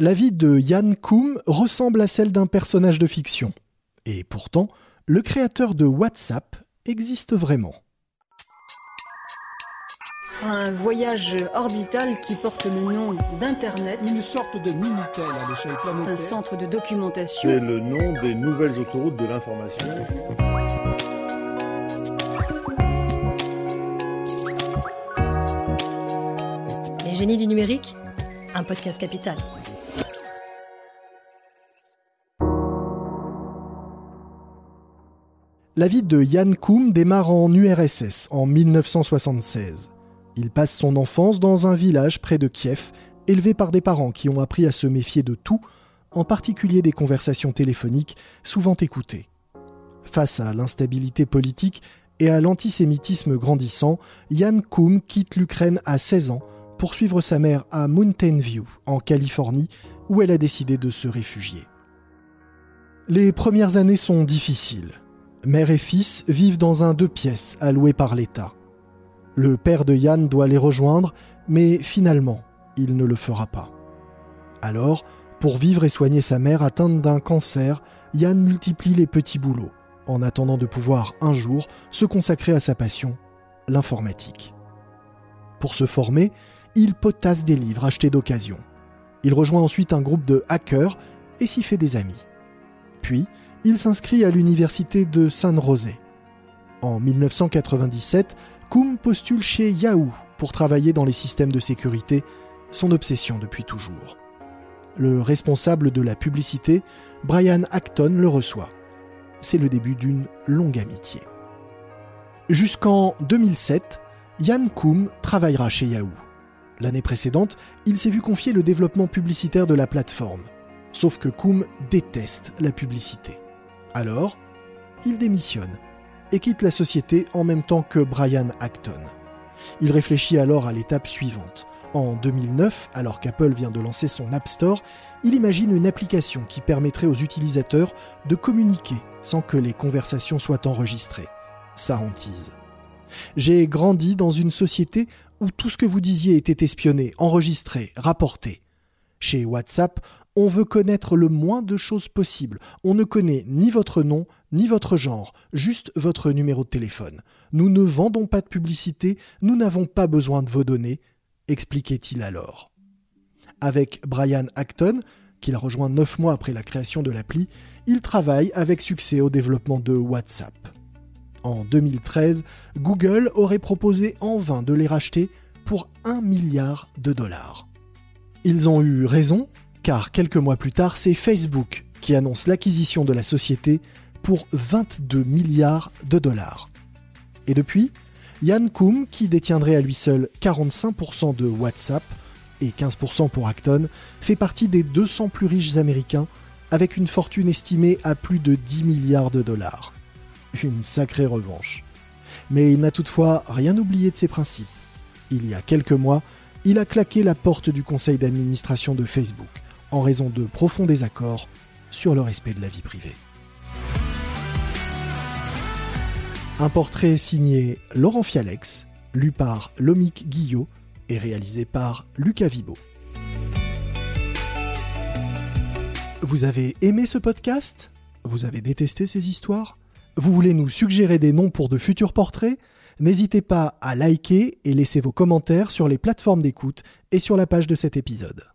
La vie de Yann Koum ressemble à celle d'un personnage de fiction. Et pourtant, le créateur de WhatsApp existe vraiment. Un voyage orbital qui porte le nom d'Internet. Une sorte de Minitel à l'échelle planétaire. Un centre de documentation. C'est le nom des nouvelles autoroutes de l'information. Les génies du numérique, un podcast capital. La vie de Yann Koum démarre en URSS en 1976. Il passe son enfance dans un village près de Kiev, élevé par des parents qui ont appris à se méfier de tout, en particulier des conversations téléphoniques souvent écoutées. Face à l'instabilité politique et à l'antisémitisme grandissant, Yann Koum quitte l'Ukraine à 16 ans pour suivre sa mère à Mountain View, en Californie, où elle a décidé de se réfugier. Les premières années sont difficiles. Mère et fils vivent dans un deux pièces alloué par l'État. Le père de Yann doit les rejoindre, mais finalement, il ne le fera pas. Alors, pour vivre et soigner sa mère atteinte d'un cancer, Yann multiplie les petits boulots, en attendant de pouvoir un jour se consacrer à sa passion, l'informatique. Pour se former, il potasse des livres achetés d'occasion. Il rejoint ensuite un groupe de hackers et s'y fait des amis. Puis, il s'inscrit à l'université de San José. En 1997, Koum postule chez Yahoo pour travailler dans les systèmes de sécurité, son obsession depuis toujours. Le responsable de la publicité, Brian Acton, le reçoit. C'est le début d'une longue amitié. Jusqu'en 2007, Yann Koum travaillera chez Yahoo. L'année précédente, il s'est vu confier le développement publicitaire de la plateforme. Sauf que Koum déteste la publicité. Alors, il démissionne et quitte la société en même temps que Brian Acton. Il réfléchit alors à l'étape suivante. En 2009, alors qu'Apple vient de lancer son App Store, il imagine une application qui permettrait aux utilisateurs de communiquer sans que les conversations soient enregistrées. Sa hantise. J'ai grandi dans une société où tout ce que vous disiez était espionné, enregistré, rapporté. Chez WhatsApp, on veut connaître le moins de choses possible. On ne connaît ni votre nom, ni votre genre, juste votre numéro de téléphone. Nous ne vendons pas de publicité, nous n'avons pas besoin de vos données, expliquait-il alors. Avec Brian Acton, qu'il a rejoint neuf mois après la création de l'appli, il travaille avec succès au développement de WhatsApp. En 2013, Google aurait proposé en vain de les racheter pour un milliard de dollars. Ils ont eu raison, car quelques mois plus tard, c'est Facebook qui annonce l'acquisition de la société pour 22 milliards de dollars. Et depuis, Yann Koum, qui détiendrait à lui seul 45% de WhatsApp et 15% pour Acton, fait partie des 200 plus riches américains avec une fortune estimée à plus de 10 milliards de dollars. Une sacrée revanche. Mais il n'a toutefois rien oublié de ses principes. Il y a quelques mois, il a claqué la porte du conseil d'administration de Facebook en raison de profonds désaccords sur le respect de la vie privée. Un portrait signé Laurent Fialex, lu par Lomic Guillot et réalisé par Lucas Vibo. Vous avez aimé ce podcast? Vous avez détesté ces histoires? Vous voulez nous suggérer des noms pour de futurs portraits? N'hésitez pas à liker et laisser vos commentaires sur les plateformes d'écoute et sur la page de cet épisode.